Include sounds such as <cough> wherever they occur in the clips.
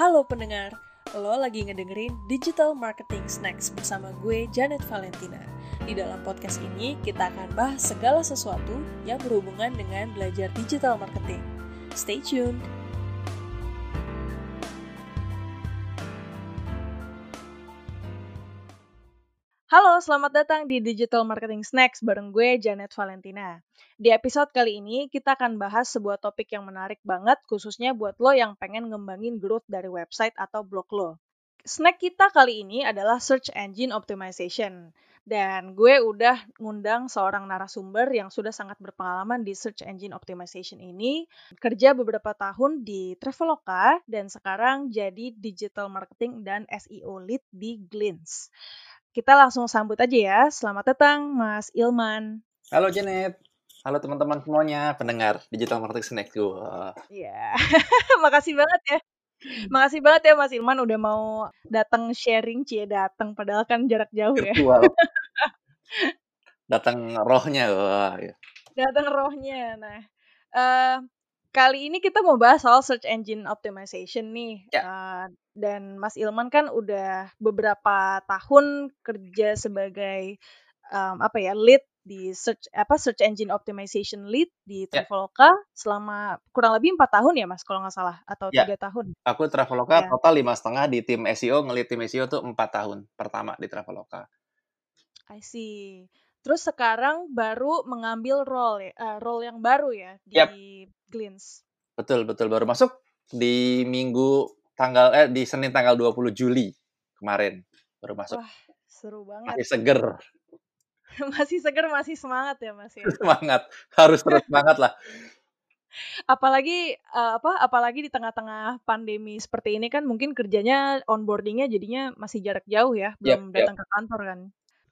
Halo pendengar, lo lagi ngedengerin Digital Marketing Snacks bersama gue Janet Valentina. Di dalam podcast ini kita akan bahas segala sesuatu yang berhubungan dengan belajar digital marketing. Stay tuned. Halo, selamat datang di Digital Marketing Snacks bareng gue Janet Valentina. Di episode kali ini kita akan bahas sebuah topik yang menarik banget khususnya buat lo yang pengen ngembangin growth dari website atau blog lo. Snack kita kali ini adalah Search Engine Optimization. Dan gue udah ngundang seorang narasumber yang sudah sangat berpengalaman di Search Engine Optimization ini, kerja beberapa tahun di Traveloka, dan sekarang jadi Digital Marketing dan SEO Lead di Glints. Kita langsung sambut aja ya. Selamat datang, Mas Ilman. Halo Janet. Halo teman-teman semuanya, pendengar Digital Marketing Snack Iya. <laughs> Makasih banget ya. Makasih banget ya Mas Ilman udah mau datang sharing, cie datang padahal kan jarak jauh ya. <laughs> datang rohnya, wah. Ya. Datang rohnya. Nah, uh, kali ini kita mau bahas soal search engine optimization nih. Ya. Uh, dan Mas Ilman kan udah beberapa tahun kerja sebagai um, apa ya lead di search apa search engine optimization lead di ya. Traveloka yeah. selama kurang lebih empat tahun ya mas kalau nggak salah atau ya. tiga yeah. tahun. Aku Traveloka yeah. total lima setengah di tim SEO ngelit tim SEO tuh empat tahun pertama di Traveloka. I see. Terus sekarang baru mengambil role ya, uh, role yang baru ya di yep. Glints. Betul, betul baru masuk di minggu tanggal eh di Senin tanggal 20 Juli kemarin baru masuk. Wah, seru banget. Masih seger. <laughs> masih seger, masih semangat ya, Mas ya. <laughs> semangat. Harus terus semangat lah. Apalagi uh, apa apalagi di tengah-tengah pandemi seperti ini kan mungkin kerjanya onboardingnya jadinya masih jarak jauh ya, belum yep, datang yep. ke kantor kan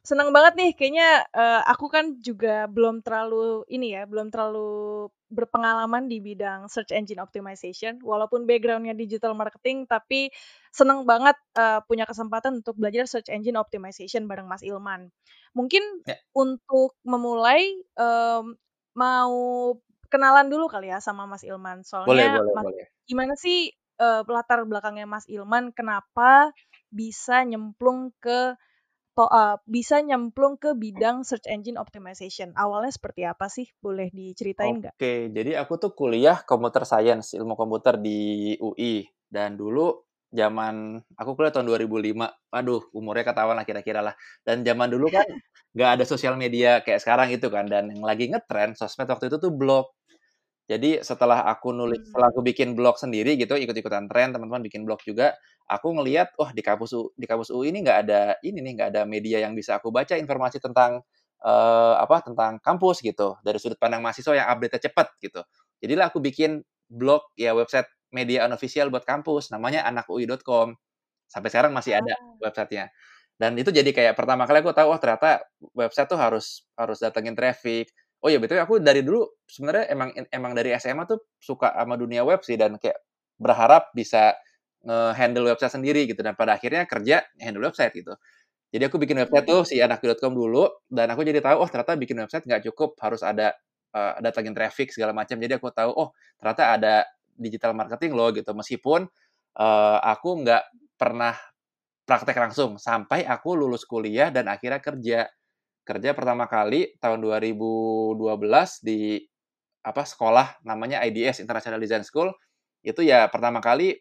senang banget nih kayaknya uh, aku kan juga belum terlalu ini ya belum terlalu berpengalaman di bidang search engine optimization walaupun backgroundnya digital marketing tapi senang banget uh, punya kesempatan untuk belajar search engine optimization bareng Mas Ilman mungkin ya. untuk memulai um, mau kenalan dulu kali ya sama Mas Ilman soalnya boleh, boleh, Mas, boleh. gimana sih uh, latar belakangnya Mas Ilman kenapa bisa nyemplung ke uh, bisa nyemplung ke bidang search engine optimization. Awalnya seperti apa sih? Boleh diceritain nggak? Oke, jadi aku tuh kuliah computer science, ilmu komputer di UI. Dan dulu zaman aku kuliah tahun 2005. Aduh, umurnya ketahuan lah kira-kira lah. Dan zaman dulu kan <laughs> nggak ada sosial media kayak sekarang itu kan. Dan yang lagi ngetren sosmed waktu itu tuh blog. Jadi setelah aku nulis, hmm. setelah aku bikin blog sendiri gitu, ikut-ikutan tren, teman-teman bikin blog juga, aku ngelihat, wah di kampus U, di kampus UI ini nggak ada ini nih, nggak ada media yang bisa aku baca informasi tentang uh, apa tentang kampus gitu, dari sudut pandang mahasiswa yang update cepat gitu. Jadilah aku bikin blog ya website media unofficial buat kampus, namanya anakui.com. Sampai sekarang masih ada oh. websitenya. Dan itu jadi kayak pertama kali aku tahu, wah ternyata website tuh harus harus datengin traffic, oh ya betul. Aku dari dulu sebenarnya emang emang dari SMA tuh suka sama dunia web sih dan kayak berharap bisa nge-handle website sendiri gitu. Dan pada akhirnya kerja handle website gitu. Jadi aku bikin website tuh si anak.com dulu dan aku jadi tahu oh ternyata bikin website nggak cukup harus ada uh, datangin traffic segala macam. Jadi aku tahu oh ternyata ada digital marketing loh gitu. Meskipun uh, aku nggak pernah praktek langsung sampai aku lulus kuliah dan akhirnya kerja kerja pertama kali tahun 2012 di apa sekolah namanya IDS International Design School itu ya pertama kali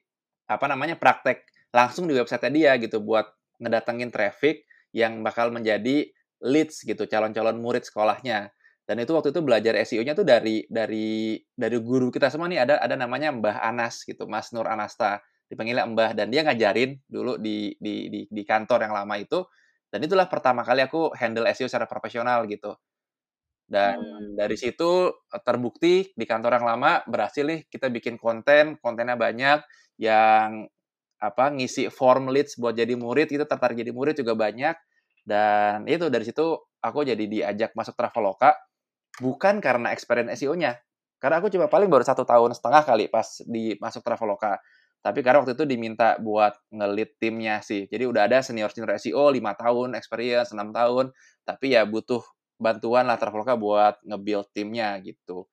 apa namanya praktek langsung di website dia gitu buat ngedatengin traffic yang bakal menjadi leads gitu calon-calon murid sekolahnya. Dan itu waktu itu belajar SEO-nya tuh dari dari dari guru kita semua nih ada ada namanya Mbah Anas gitu Mas Nur Anasta. Dipanggilnya Mbah dan dia ngajarin dulu di di di, di kantor yang lama itu dan itulah pertama kali aku handle SEO secara profesional gitu. Dan hmm. dari situ eh, terbukti di kantor yang lama berhasil nih kita bikin konten, kontennya banyak yang apa ngisi form leads buat jadi murid itu tertarik jadi murid juga banyak dan itu dari situ aku jadi diajak masuk Traveloka bukan karena experience SEO-nya karena aku cuma paling baru satu tahun setengah kali pas di masuk Traveloka tapi karena waktu itu diminta buat ngelit timnya sih. Jadi udah ada senior-senior SEO 5 tahun experience, 6 tahun. Tapi ya butuh bantuan lah Traveloka buat nge-build timnya gitu.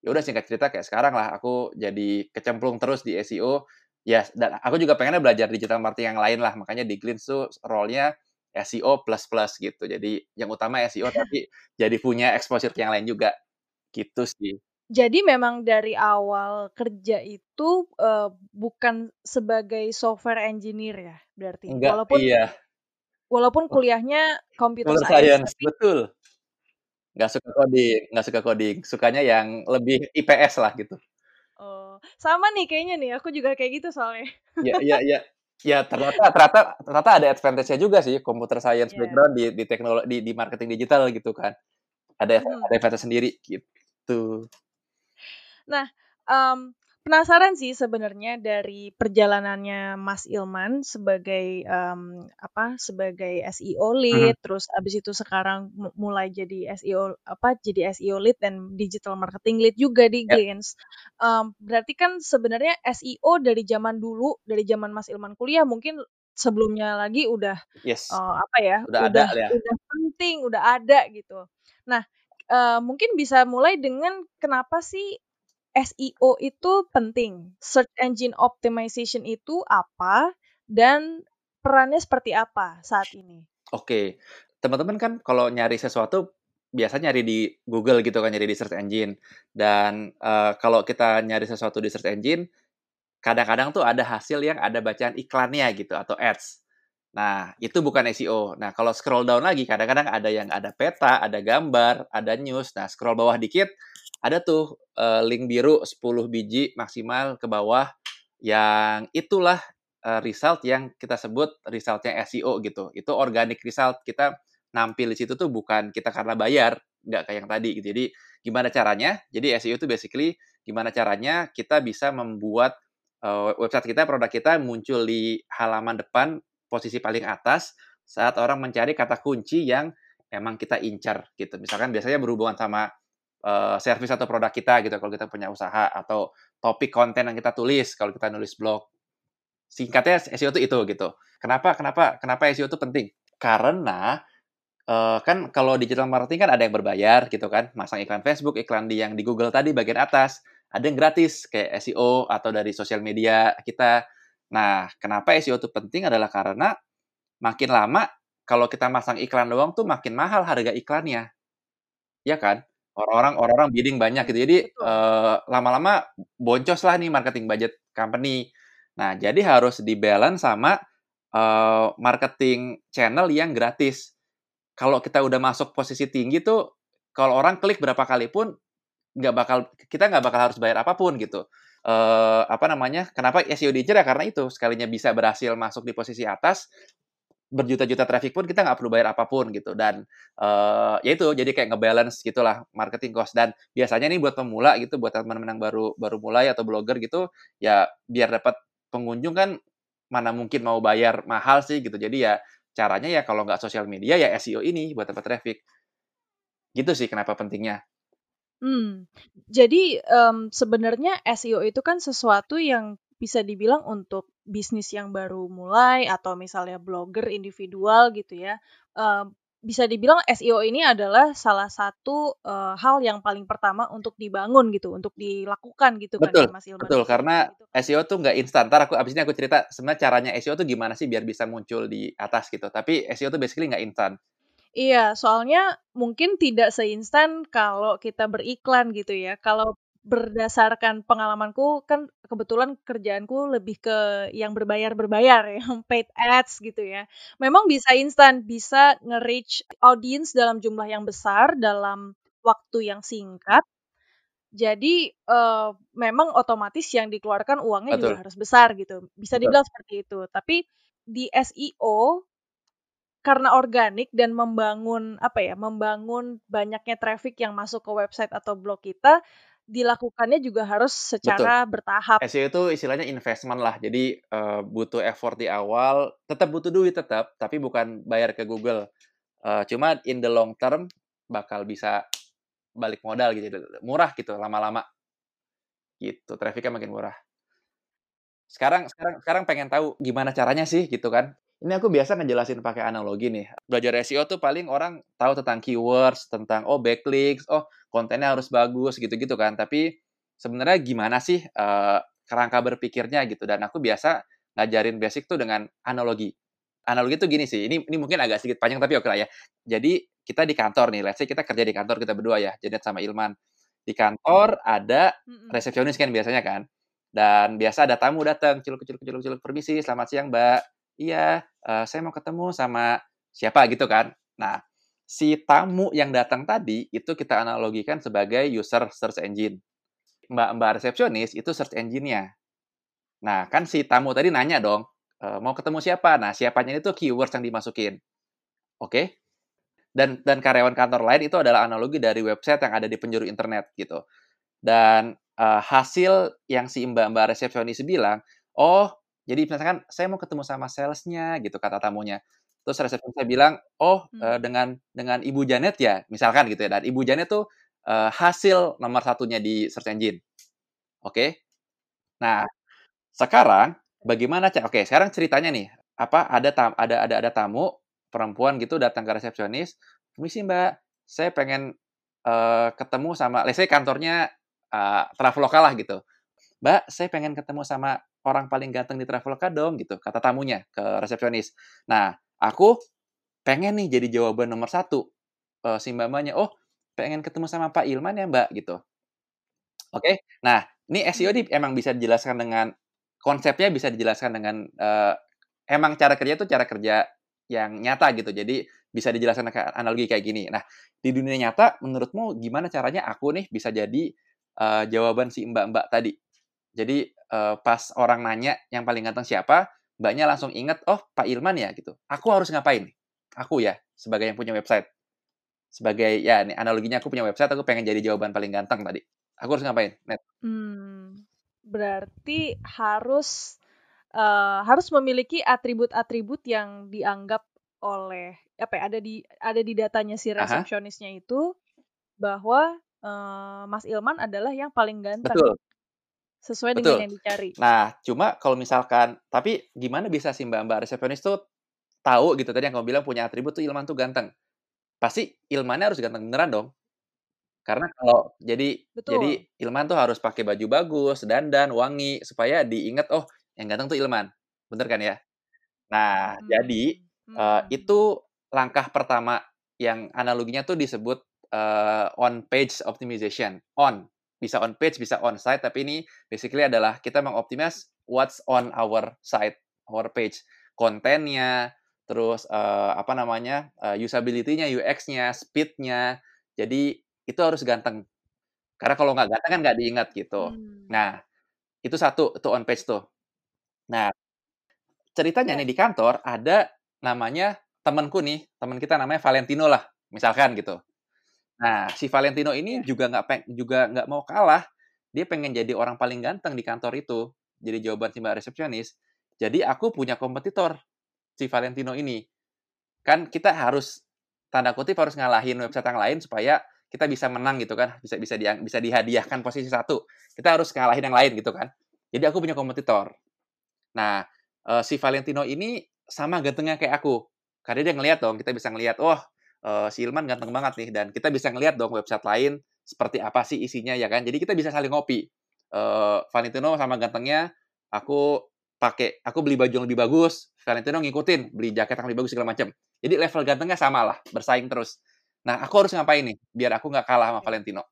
Ya udah singkat cerita kayak sekarang lah aku jadi kecemplung terus di SEO Ya, dan aku juga pengennya belajar digital marketing yang lain lah. Makanya di Glints tuh role-nya SEO plus plus gitu. Jadi yang utama SEO tapi jadi punya exposure ke yang lain juga. Gitu sih. Jadi memang dari awal kerja itu uh, bukan sebagai software engineer ya berarti. Enggak, walaupun iya. Walaupun kuliahnya computer science, science, tapi betul. Nggak suka coding nggak suka coding, sukanya yang lebih IPS lah gitu. Oh, sama nih kayaknya nih, aku juga kayak gitu soalnya. Iya iya iya. Ya <laughs> ternyata ternyata ternyata ada advantage-nya juga sih computer science Iya. background di di teknologi di di marketing digital gitu kan. Ada Mhm. ada advantage sendiri gitu. Nah, mmm, penasaran sih sebenarnya dari perjalanannya Mas Ilman sebagai, mmm, apa, sebagai SEO lead, terus abis itu sekarang mu mulai jadi SEO apa, jadi SEO lead dan digital marketing lead juga di Ya. Glints. Mmm, berarti kan sebenarnya SEO dari zaman dulu, dari zaman Mas Ilman kuliah mungkin sebelumnya lagi udah, Yes. eee, apa ya, Udah ada udah ya. udah penting, udah ada gitu. Nah, eee, mungkin bisa mulai dengan kenapa sih SEO itu penting? Search engine optimization itu apa? Dan perannya seperti apa saat ini? Oke. Teman-teman kan kalau nyari sesuatu biasa nyari di Google gitu kan, nyari di search engine. Dan, eee, kalau kita nyari sesuatu di search engine, kadang-kadang tuh ada hasil yang ada bacaan iklannya gitu atau ads. Nah, itu bukan SEO. Nah, kalau scroll down lagi kadang-kadang ada yang ada peta, ada gambar, ada news. Nah, scroll bawah dikit ada tuh, eee, link biru 10 biji maksimal ke bawah yang itulah, eee, result yang kita sebut result-nya SEO gitu. Itu organic result, kita nampil di situ tuh bukan kita karena bayar, nggak kayak yang tadi gitu. Jadi gimana caranya? Jadi SEO itu basically gimana caranya kita bisa membuat, eee, website kita, produk kita muncul di halaman depan posisi paling atas saat orang mencari kata kunci yang memang kita incar gitu. Misalkan biasanya berhubungan sama, eee, servis atau produk kita gitu kalau kita punya usaha atau topik konten yang kita tulis kalau kita nulis blog. Singkatnya SEO itu itu gitu. Kenapa kenapa kenapa SEO itu penting? Karena, eee, kan kalau digital marketing kan ada yang berbayar gitu kan, masang iklan Facebook, iklan di yang di Google tadi bagian atas, ada yang gratis kayak SEO atau dari sosial media kita. Nah, kenapa SEO itu penting adalah karena makin lama kalau kita masang iklan doang tuh makin mahal harga iklannya. Iya kan? Orang-orang orang-orang bidding banyak gitu. Jadi, eee, lama-lama boncos lah nih marketing budget company. Nah, jadi harus di-balance sama, eee, marketing channel yang gratis. Kalau kita udah masuk posisi tinggi tuh, kalau orang klik berapa kali pun nggak bakal kita nggak bakal harus bayar apa pun gitu. Eee, apa namanya, kenapa SEO diincar ya karena itu, sekalinya bisa berhasil masuk di posisi atas, berjuta-juta traffic pun kita nggak perlu bayar apa pun gitu dan, eee, ya itu jadi kayak nge-balance gitulah marketing cost dan biasanya nih buat pemula gitu, buat teman-teman yang baru baru mulai atau blogger gitu, ya biar dapat pengunjung kan mana mungkin mau bayar mahal sih gitu. Jadi ya caranya ya kalau nggak sosial media ya SEO ini buat dapat traffic. Gitu sih kenapa pentingnya. Mmm, jadi, mmm, sebenarnya SEO itu kan sesuatu yang bisa dibilang untuk bisnis yang baru mulai atau misalnya blogger individual gitu ya, eee, bisa dibilang SEO ini adalah salah satu, eee, hal yang paling pertama untuk dibangun gitu, untuk dilakukan gitu kan Betul ya Mas Ilman betul, karena gitu kan. SEO tuh nggak instan. Entar aku abis ini aku cerita sebenarnya caranya SEO tuh gimana sih biar bisa muncul di atas gitu. Tapi SEO tuh basically nggak instan. Iya, soalnya mungkin tidak seinstan kalau kita beriklan gitu ya. Kalau berdasarkan pengalamanku, kan kebetulan kerjaanku lebih ke yang berbayar-berbayar, <laughs> yang paid ads gitu ya. Memang bisa instan, bisa nge-reach audience dalam jumlah yang besar, dalam waktu yang singkat. Jadi, eee, memang otomatis yang dikeluarkan uangnya juga Betul. harus besar gitu, bisa Betul. dibilang seperti itu. Tapi di SEO karena organik dan membangun, apa ya, membangun banyaknya traffic yang masuk ke website atau blog kita, dilakukannya juga harus Betul. secara bertahap. SEO itu istilahnya investment lah. Jadi, eee, butuh effort di awal, tetap butuh duit tetap, tapi bukan bayar ke Google. Eee, cuma in the long term bakal bisa balik modal gitu, murah gitu lama-lama. Gitu, traffic-nya makin murah. Sekarang sekarang sekarang pengen tahu gimana caranya sih gitu kan. Ini aku biasa ngejelasin pakai analogi nih. Belajar SEO tuh paling orang tahu tentang keywords, tentang oh backlinks, oh kontennya harus bagus gitu-gitu kan. Tapi sebenarnya gimana sih, eee, kerangka berpikirnya gitu dan aku biasa ngajarin basic tuh dengan analogi. Analogi tuh gini sih, ini ini mungkin agak sedikit panjang tapi oke lah ya. Jadi kita di kantor nih, let's say kita kerja di kantor kita berdua ya, Janet sama Ilman. Di kantor ada resepsionis kan biasanya kan. Dan biasa ada tamu datang, ciluk ciluk ciluk ciluk permisi, selamat siang Mbak. Iya, uh, saya mau ketemu sama siapa gitu kan. Nah, si tamu yang datang tadi itu kita analogikan sebagai user search engine. Mbak-mbak resepsionis itu search engine-nya. Nah, kan si tamu tadi nanya dong, e, mau ketemu siapa? Nah, siapanya itu keywords yang dimasukin. Oke? Okay? Dan dan karyawan kantor lain itu adalah analogi dari website yang ada di penjuru internet gitu. Dan uh, hasil yang si mbak-mbak resepsionis bilang, oh, jadi misalkan saya mau ketemu sama salesnya gitu kata tamunya. Terus resepsionis saya bilang, oh, hmm. uh, dengan dengan Ibu Janet ya, misalkan gitu ya. Dan Ibu Janet tuh uh, hasil nomor satunya di search engine. Oke? Okay? Nah, sekarang bagaimana cak? Oke, sekarang ceritanya nih, apa ada tam, ada ada ada tamu perempuan gitu datang ke resepsionis, "Permisi, Mbak. Saya pengen uh, ketemu sama let's say kantornya uh, Traveloka lah gitu. Mbak, saya pengen ketemu sama orang paling ganteng di Traveloka dong gitu, kata tamunya ke resepsionis. Nah, aku pengen nih jadi jawaban nomor satu. Uh, si oh pengen ketemu sama Pak Ilman ya mbak gitu. Oke, okay? nah ini SEO ini emang bisa dijelaskan dengan konsepnya bisa dijelaskan dengan uh, emang cara kerja itu cara kerja yang nyata gitu. Jadi bisa dijelaskan analogi kayak gini. Nah, di dunia nyata menurutmu gimana caranya aku nih bisa jadi uh, jawaban si mbak-mbak tadi? Jadi uh, pas orang nanya yang paling ganteng siapa, mbaknya langsung inget, oh Pak Ilman ya gitu. Aku harus ngapain? Aku ya sebagai yang punya website. Sebagai ya nih analoginya aku punya website, aku pengen jadi jawaban paling ganteng tadi. Aku harus ngapain? Net. Hmm, berarti harus uh, harus memiliki atribut-atribut yang dianggap oleh apa ya, ada di ada di datanya si resepsionisnya itu bahwa uh, Mas Ilman adalah yang paling ganteng. Betul. Sesuai Betul. dengan yang dicari. Nah, cuma kalau misalkan tapi gimana bisa sih Mbak-mbak resepsionis tuh tahu gitu tadi yang kamu bilang punya atribut tuh Ilman tuh ganteng. Pasti Ilmannya harus ganteng beneran dong. Karena kalau jadi Betul. jadi Ilman tuh harus pakai baju bagus, dandan, wangi supaya diingat oh yang ganteng tuh Ilman. Bener kan ya? Nah, hmm. jadi hmm. Uh, itu langkah pertama yang analoginya tuh disebut uh, on page optimization. On bisa on page, bisa on site, tapi ini basically adalah kita mengoptimize what's on our site, our page, kontennya, terus uh, apa namanya uh, usability-nya, UX-nya, speed-nya. Jadi itu harus ganteng. Karena kalau nggak ganteng kan nggak diingat gitu. Hmm. Nah, itu satu, itu on page tuh. Nah, ceritanya nih di kantor ada namanya temanku nih, teman kita namanya Valentino lah, misalkan gitu. Nah, si Valentino ini iya. juga nggak peng, juga nggak mau kalah. Dia pengen jadi orang paling ganteng di kantor itu. Jadi jawaban si mbak resepsionis. Jadi aku punya kompetitor si Valentino ini. Kan kita harus tanda kutip harus ngalahin website yang lain supaya kita bisa menang gitu kan, bisa bisa di, bisa dihadiahkan posisi satu. Kita harus ngalahin yang lain gitu kan. Jadi aku punya kompetitor. Nah, uh, si Valentino ini sama gantengnya kayak aku. Karena dia ngelihat dong, kita bisa ngelihat, oh uh, si Ilman ganteng banget nih, dan kita bisa ngelihat dong website lain seperti apa sih isinya ya kan. Jadi kita bisa saling ngopi. Uh, Valentino sama gantengnya, aku pakai, aku beli baju yang lebih bagus, Valentino ngikutin, beli jaket yang lebih bagus segala macam. Jadi level gantengnya sama lah, bersaing terus. Nah, aku harus ngapain nih, biar aku nggak kalah sama Valentino?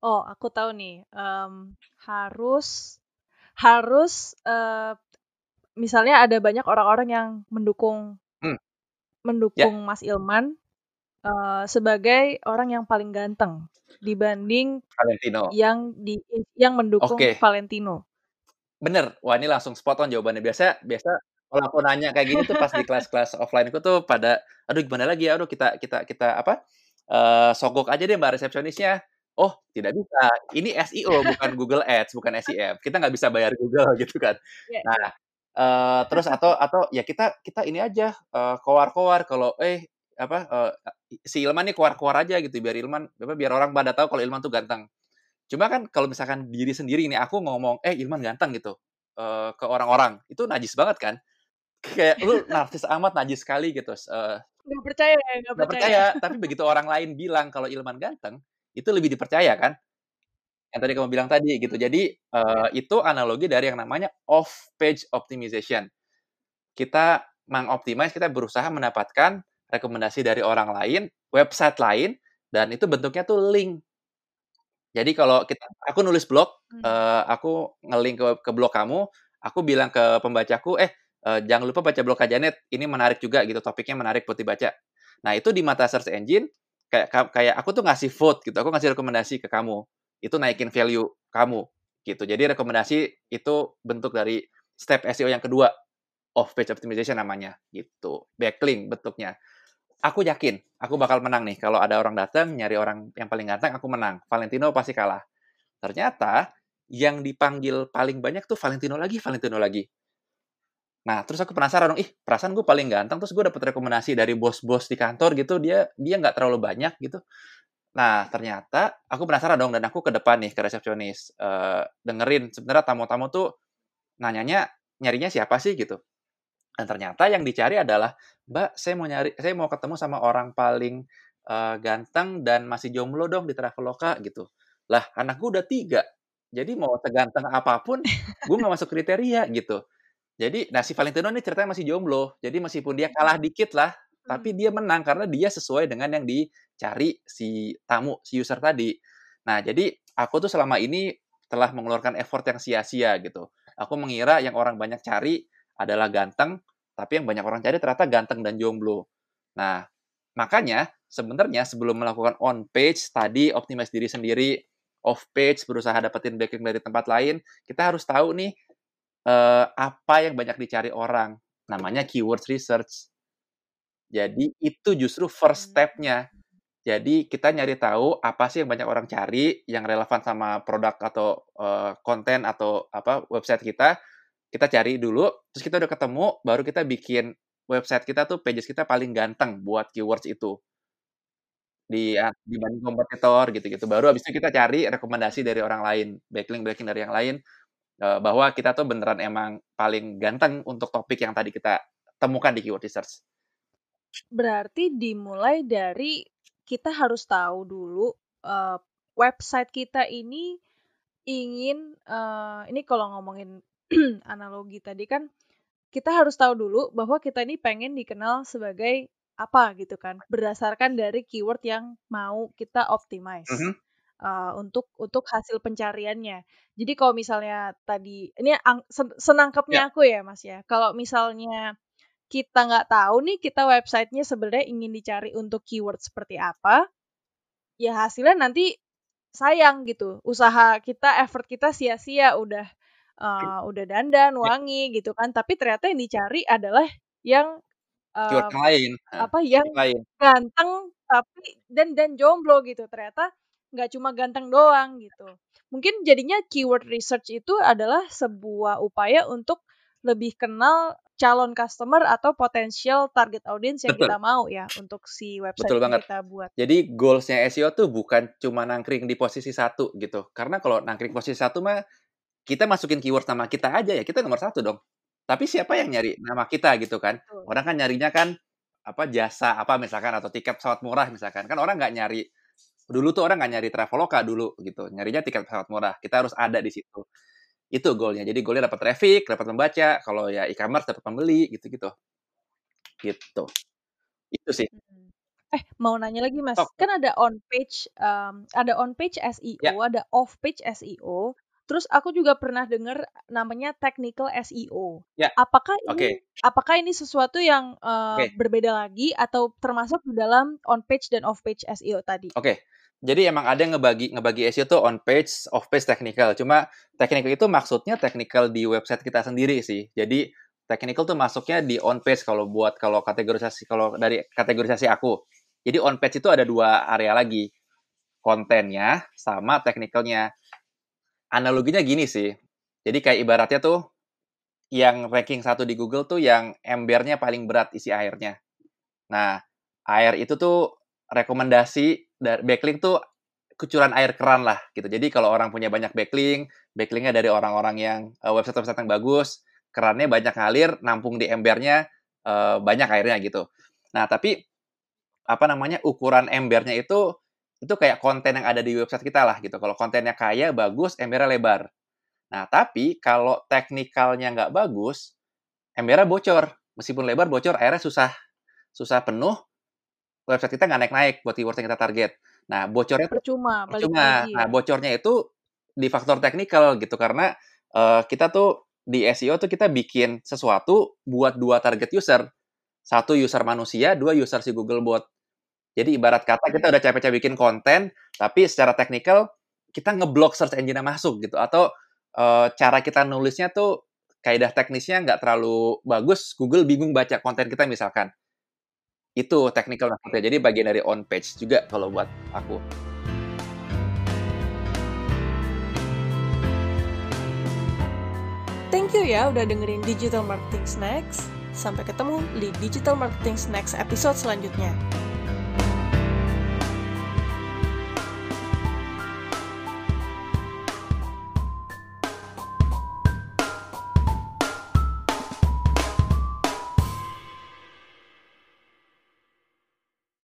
Oh, aku tahu nih, um, harus harus uh, misalnya ada banyak orang-orang yang mendukung hmm. mendukung yeah. Mas Ilman uh, sebagai orang yang paling ganteng dibanding Valentino yang di yang mendukung okay. Valentino. Bener, wah ini langsung spot on jawabannya. Biasa biasa kalau aku nanya kayak gini tuh pas di kelas-kelas offline itu tuh pada, aduh gimana lagi ya, aduh kita kita kita apa, uh, sogok aja deh mbak resepsionisnya. Oh, tidak bisa. Ini SEO bukan Google Ads, bukan SEM. Kita nggak bisa bayar Google <laughs> gitu kan. Yeah. Nah, uh, terus atau atau ya kita kita ini aja uh, kowar-kowar kalau eh apa uh, si Ilman nih keluar-keluar aja gitu biar Ilman apa biar orang pada tahu kalau Ilman tuh ganteng. Cuma kan kalau misalkan diri sendiri ini aku ngomong eh Ilman ganteng gitu uh, ke orang-orang itu najis banget kan. Kayak lu narsis amat najis sekali gitu. Uh, gak percaya ya, gak, gak percaya. percaya. Tapi begitu orang lain bilang kalau Ilman ganteng, itu lebih dipercaya kan? yang tadi kamu bilang tadi gitu. Jadi uh, itu analogi dari yang namanya off page optimization. Kita mengoptimize, kita berusaha mendapatkan rekomendasi dari orang lain, website lain, dan itu bentuknya tuh link. Jadi kalau kita, aku nulis blog, hmm. uh, aku ngelink ke, ke blog kamu, aku bilang ke pembacaku, eh uh, jangan lupa baca blog Kak Janet, ini menarik juga gitu, topiknya menarik buat dibaca. Nah itu di mata search engine, kayak kayak aku tuh ngasih vote gitu, aku ngasih rekomendasi ke kamu itu naikin value kamu gitu. Jadi rekomendasi itu bentuk dari step SEO yang kedua, off page optimization namanya gitu. Backlink bentuknya. Aku yakin aku bakal menang nih kalau ada orang datang nyari orang yang paling ganteng aku menang. Valentino pasti kalah. Ternyata yang dipanggil paling banyak tuh Valentino lagi, Valentino lagi. Nah, terus aku penasaran dong, ih, perasaan gue paling ganteng, terus gue dapet rekomendasi dari bos-bos di kantor gitu, dia dia nggak terlalu banyak gitu. Nah, ternyata aku penasaran dong dan aku ke depan nih ke resepsionis uh, dengerin sebenarnya tamu-tamu tuh nanyanya nyarinya siapa sih gitu. Dan ternyata yang dicari adalah, "Mbak, saya mau nyari saya mau ketemu sama orang paling uh, ganteng dan masih jomblo dong di Traveloka," gitu. Lah, anakku udah tiga. Jadi mau seganteng apa pun, gue nggak masuk kriteria gitu. Jadi, nah si Valentino ini ceritanya masih jomblo. Jadi meskipun dia kalah dikit lah, tapi hmm. dia menang karena dia sesuai dengan yang di cari si tamu, si user tadi. Nah, jadi aku tuh selama ini telah mengeluarkan effort yang sia-sia gitu. Aku mengira yang orang banyak cari adalah ganteng, tapi yang banyak orang cari ternyata ganteng dan jomblo. Nah, makanya sebenarnya sebelum melakukan on page tadi optimize diri sendiri, off page berusaha dapetin backing dari tempat lain, kita harus tahu nih uh, apa yang banyak dicari orang. Namanya keywords research. Jadi itu justru first hmm. step-nya. Jadi kita nyari tahu apa sih yang banyak orang cari yang relevan sama produk atau uh, konten atau apa website kita. Kita cari dulu, terus kita udah ketemu, baru kita bikin website kita tuh pages kita paling ganteng buat keywords itu. Di uh, dibanding kompetitor gitu-gitu. Baru habis itu kita cari rekomendasi dari orang lain, backlink-backlink dari yang lain uh, bahwa kita tuh beneran emang paling ganteng untuk topik yang tadi kita temukan di keyword research. Berarti dimulai dari kita harus tahu dulu uh, website kita ini ingin uh, ini kalau ngomongin <clears throat> analogi tadi kan kita harus tahu dulu bahwa kita ini pengen dikenal sebagai apa gitu kan berdasarkan dari keyword yang mau kita optimize mm -hmm. uh, untuk untuk hasil pencariannya. Jadi kalau misalnya tadi ini senangkapnya yeah. aku ya mas ya kalau misalnya kita nggak tahu nih kita websitenya sebenarnya ingin dicari untuk keyword seperti apa, ya hasilnya nanti sayang gitu. Usaha kita, effort kita sia-sia udah uh, udah dandan, wangi gitu kan, tapi ternyata yang dicari adalah yang uh, lain. Apa yang lain. ganteng tapi dan dan jomblo gitu. Ternyata nggak cuma ganteng doang gitu. Mungkin jadinya keyword research itu adalah sebuah upaya untuk lebih kenal calon customer atau potensial target audience yang Betul. kita mau ya untuk si website Betul yang kita buat. Jadi goalsnya SEO tuh bukan cuma nangkring di posisi satu gitu. Karena kalau nangkring posisi satu mah kita masukin keyword nama kita aja ya kita nomor satu dong. Tapi siapa yang nyari nama kita gitu kan? Betul. Orang kan nyarinya kan apa jasa apa misalkan atau tiket pesawat murah misalkan kan orang nggak nyari dulu tuh orang nggak nyari traveloka dulu gitu nyarinya tiket pesawat murah kita harus ada di situ itu goalnya jadi goalnya dapat traffic dapat membaca kalau ya e-commerce dapat pembeli gitu gitu gitu itu sih hmm. eh mau nanya lagi mas oh. kan ada on page um, ada on page SEO ya. ada off page SEO Terus aku juga pernah dengar namanya technical SEO. Ya. Apakah ini okay. apakah ini sesuatu yang uh, eh, okay. berbeda lagi atau termasuk di dalam on page dan off page SEO tadi? Oke. Okay. Jadi emang ada yang ngebagi ngebagi SEO tuh on page, off page technical. Cuma technical itu maksudnya technical di website kita sendiri sih. Jadi technical tuh masuknya di on page kalau buat kalau kategorisasi kalau dari kategorisasi aku. Jadi on page itu ada dua area lagi. Kontennya sama technicalnya. Analoginya gini sih. Jadi kayak ibaratnya tuh yang ranking satu di Google tuh yang embernya paling berat isi airnya. Nah, air itu tuh rekomendasi dari backlink tuh kucuran air keran lah gitu. Jadi kalau orang punya banyak backlink, backlinknya dari orang-orang yang uh, website-website yang bagus, kerannya banyak ngalir, nampung di embernya uh, banyak airnya gitu. Nah tapi apa namanya ukuran embernya itu itu kayak konten yang ada di website kita lah gitu. Kalau kontennya kaya, bagus, embernya lebar. Nah, tapi kalau teknikalnya nggak bagus, embernya bocor. Meskipun lebar, bocor, akhirnya susah susah penuh, website kita nggak naik-naik buat keyword yang kita target. Nah, bocornya percuma, percuma. Nah, ya. bocornya itu di faktor teknikal gitu karena uh, kita tuh di SEO tuh kita bikin sesuatu buat dua target user. Satu user manusia, dua user si Google Bot. Jadi ibarat kata kita udah capek-capek bikin konten, tapi secara teknikal kita ngeblok search engine masuk gitu. Atau uh, cara kita nulisnya tuh kaidah teknisnya nggak terlalu bagus, Google bingung baca konten kita misalkan. Itu technical maksudnya. Jadi bagian dari on page juga kalau buat aku. Thank you ya udah dengerin Digital Marketing Snacks. Sampai ketemu di Digital Marketing Snacks episode selanjutnya.